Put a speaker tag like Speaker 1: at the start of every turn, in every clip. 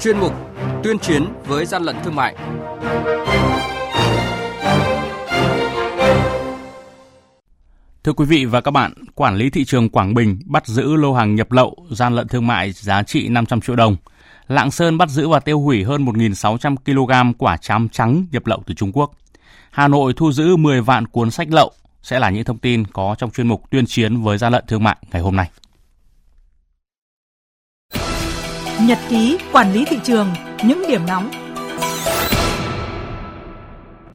Speaker 1: chuyên mục tuyên chiến với gian lận thương mại.
Speaker 2: Thưa quý vị và các bạn, quản lý thị trường Quảng Bình bắt giữ lô hàng nhập lậu gian lận thương mại giá trị 500 triệu đồng. Lạng Sơn bắt giữ và tiêu hủy hơn 1.600 kg quả chám trắng nhập lậu từ Trung Quốc. Hà Nội thu giữ 10 vạn cuốn sách lậu sẽ là những thông tin có trong chuyên mục tuyên chiến với gian lận thương mại ngày hôm nay.
Speaker 3: Nhật ký quản lý thị trường, những điểm nóng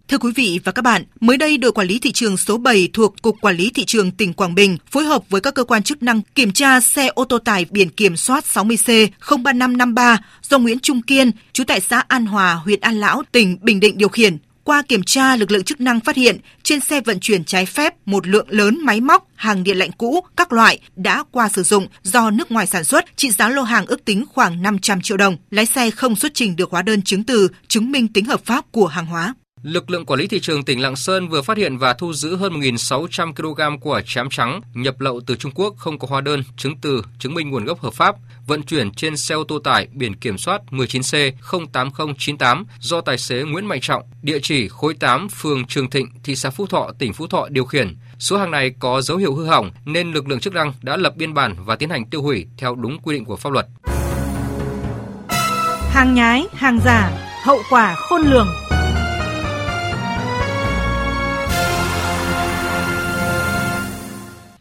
Speaker 4: Thưa quý vị và các bạn, mới đây đội quản lý thị trường số 7 thuộc Cục Quản lý Thị trường tỉnh Quảng Bình phối hợp với các cơ quan chức năng kiểm tra xe ô tô tải biển kiểm soát 60C 03553 do Nguyễn Trung Kiên, trú tại xã An Hòa, huyện An Lão, tỉnh Bình Định điều khiển. Qua kiểm tra, lực lượng chức năng phát hiện trên xe vận chuyển trái phép một lượng lớn máy móc, hàng điện lạnh cũ, các loại đã qua sử dụng do nước ngoài sản xuất, trị giá lô hàng ước tính khoảng 500 triệu đồng. Lái xe không xuất trình được hóa đơn chứng từ chứng minh tính hợp pháp của hàng hóa.
Speaker 1: Lực lượng quản lý thị trường tỉnh Lạng Sơn vừa phát hiện và thu giữ hơn 1.600 kg quả chám trắng nhập lậu từ Trung Quốc không có hóa đơn, chứng từ, chứng minh nguồn gốc hợp pháp, vận chuyển trên xe ô tô tải biển kiểm soát 19C 08098 do tài xế Nguyễn Mạnh Trọng, địa chỉ khối 8, phường Trường Thịnh, thị xã Phú Thọ, tỉnh Phú Thọ điều khiển. Số hàng này có dấu hiệu hư hỏng nên lực lượng chức năng đã lập biên bản và tiến hành tiêu hủy theo đúng quy định của pháp luật.
Speaker 3: Hàng nhái, hàng giả, hậu quả khôn lường.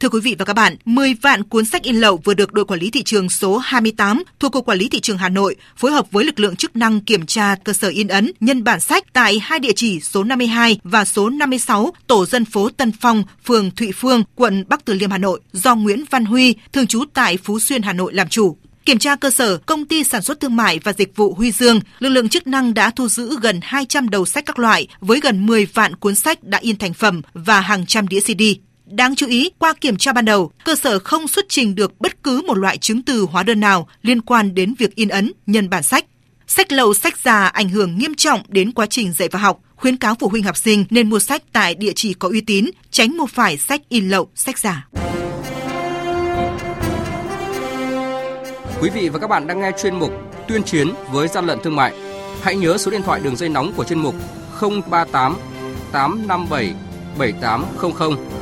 Speaker 4: Thưa quý vị và các bạn, 10 vạn cuốn sách in lậu vừa được đội quản lý thị trường số 28 thuộc Cục Quản lý Thị trường Hà Nội phối hợp với lực lượng chức năng kiểm tra cơ sở in ấn nhân bản sách tại hai địa chỉ số 52 và số 56 tổ dân phố Tân Phong, phường Thụy Phương, quận Bắc Từ Liêm, Hà Nội do Nguyễn Văn Huy, thường trú tại Phú Xuyên, Hà Nội làm chủ. Kiểm tra cơ sở, công ty sản xuất thương mại và dịch vụ Huy Dương, lực lượng chức năng đã thu giữ gần 200 đầu sách các loại với gần 10 vạn cuốn sách đã in thành phẩm và hàng trăm đĩa CD. Đáng chú ý, qua kiểm tra ban đầu, cơ sở không xuất trình được bất cứ một loại chứng từ hóa đơn nào liên quan đến việc in ấn, nhân bản sách. Sách lậu sách giả ảnh hưởng nghiêm trọng đến quá trình dạy và học, khuyến cáo phụ huynh học sinh nên mua sách tại địa chỉ có uy tín, tránh mua phải sách in lậu, sách giả.
Speaker 1: Quý vị và các bạn đang nghe chuyên mục Tuyên chiến với gian lận thương mại. Hãy nhớ số điện thoại đường dây nóng của chuyên mục 038 857 7800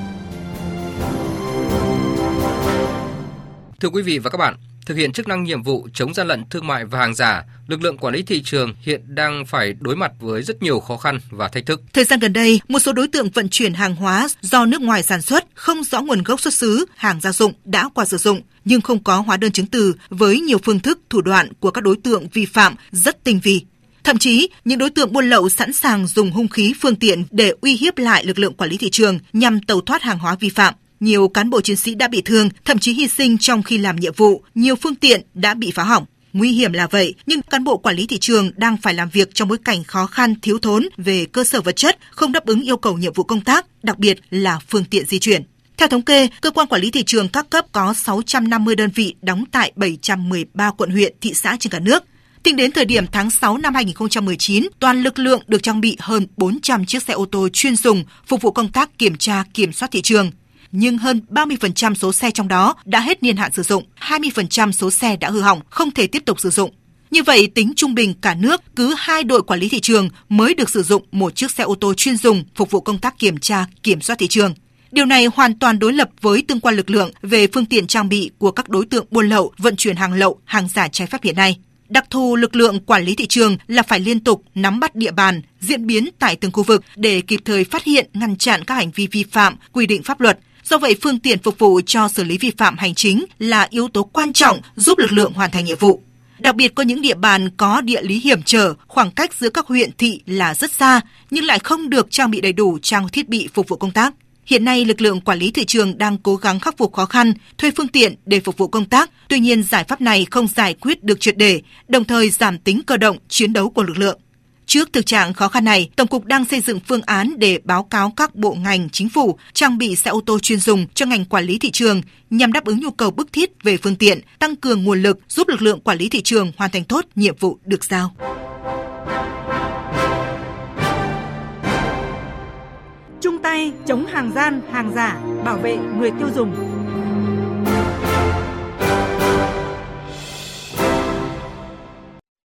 Speaker 1: Thưa quý vị và các bạn, thực hiện chức năng nhiệm vụ chống gian lận thương mại và hàng giả, lực lượng quản lý thị trường hiện đang phải đối mặt với rất nhiều khó khăn và thách thức.
Speaker 4: Thời gian gần đây, một số đối tượng vận chuyển hàng hóa do nước ngoài sản xuất không rõ nguồn gốc xuất xứ, hàng gia dụng đã qua sử dụng nhưng không có hóa đơn chứng từ với nhiều phương thức thủ đoạn của các đối tượng vi phạm rất tinh vi. Thậm chí, những đối tượng buôn lậu sẵn sàng dùng hung khí phương tiện để uy hiếp lại lực lượng quản lý thị trường nhằm tẩu thoát hàng hóa vi phạm. Nhiều cán bộ chiến sĩ đã bị thương, thậm chí hy sinh trong khi làm nhiệm vụ, nhiều phương tiện đã bị phá hỏng. Nguy hiểm là vậy, nhưng cán bộ quản lý thị trường đang phải làm việc trong bối cảnh khó khăn thiếu thốn về cơ sở vật chất, không đáp ứng yêu cầu nhiệm vụ công tác, đặc biệt là phương tiện di chuyển. Theo thống kê, cơ quan quản lý thị trường các cấp có 650 đơn vị đóng tại 713 quận huyện, thị xã trên cả nước. Tính đến thời điểm tháng 6 năm 2019, toàn lực lượng được trang bị hơn 400 chiếc xe ô tô chuyên dùng phục vụ công tác kiểm tra kiểm soát thị trường nhưng hơn 30% số xe trong đó đã hết niên hạn sử dụng, 20% số xe đã hư hỏng, không thể tiếp tục sử dụng. Như vậy, tính trung bình cả nước, cứ hai đội quản lý thị trường mới được sử dụng một chiếc xe ô tô chuyên dùng phục vụ công tác kiểm tra, kiểm soát thị trường. Điều này hoàn toàn đối lập với tương quan lực lượng về phương tiện trang bị của các đối tượng buôn lậu, vận chuyển hàng lậu, hàng giả trái phép hiện nay. Đặc thù lực lượng quản lý thị trường là phải liên tục nắm bắt địa bàn, diễn biến tại từng khu vực để kịp thời phát hiện, ngăn chặn các hành vi vi phạm, quy định pháp luật, Do vậy, phương tiện phục vụ cho xử lý vi phạm hành chính là yếu tố quan trọng giúp lực lượng hoàn thành nhiệm vụ. Đặc biệt có những địa bàn có địa lý hiểm trở, khoảng cách giữa các huyện thị là rất xa nhưng lại không được trang bị đầy đủ trang thiết bị phục vụ công tác. Hiện nay, lực lượng quản lý thị trường đang cố gắng khắc phục khó khăn, thuê phương tiện để phục vụ công tác. Tuy nhiên, giải pháp này không giải quyết được triệt đề, đồng thời giảm tính cơ động, chiến đấu của lực lượng. Trước thực trạng khó khăn này, Tổng cục đang xây dựng phương án để báo cáo các bộ ngành, chính phủ trang bị xe ô tô chuyên dùng cho ngành quản lý thị trường nhằm đáp ứng nhu cầu bức thiết về phương tiện, tăng cường nguồn lực giúp lực lượng quản lý thị trường hoàn thành tốt nhiệm vụ được giao.
Speaker 3: Chung tay chống hàng gian, hàng giả, bảo vệ người tiêu dùng.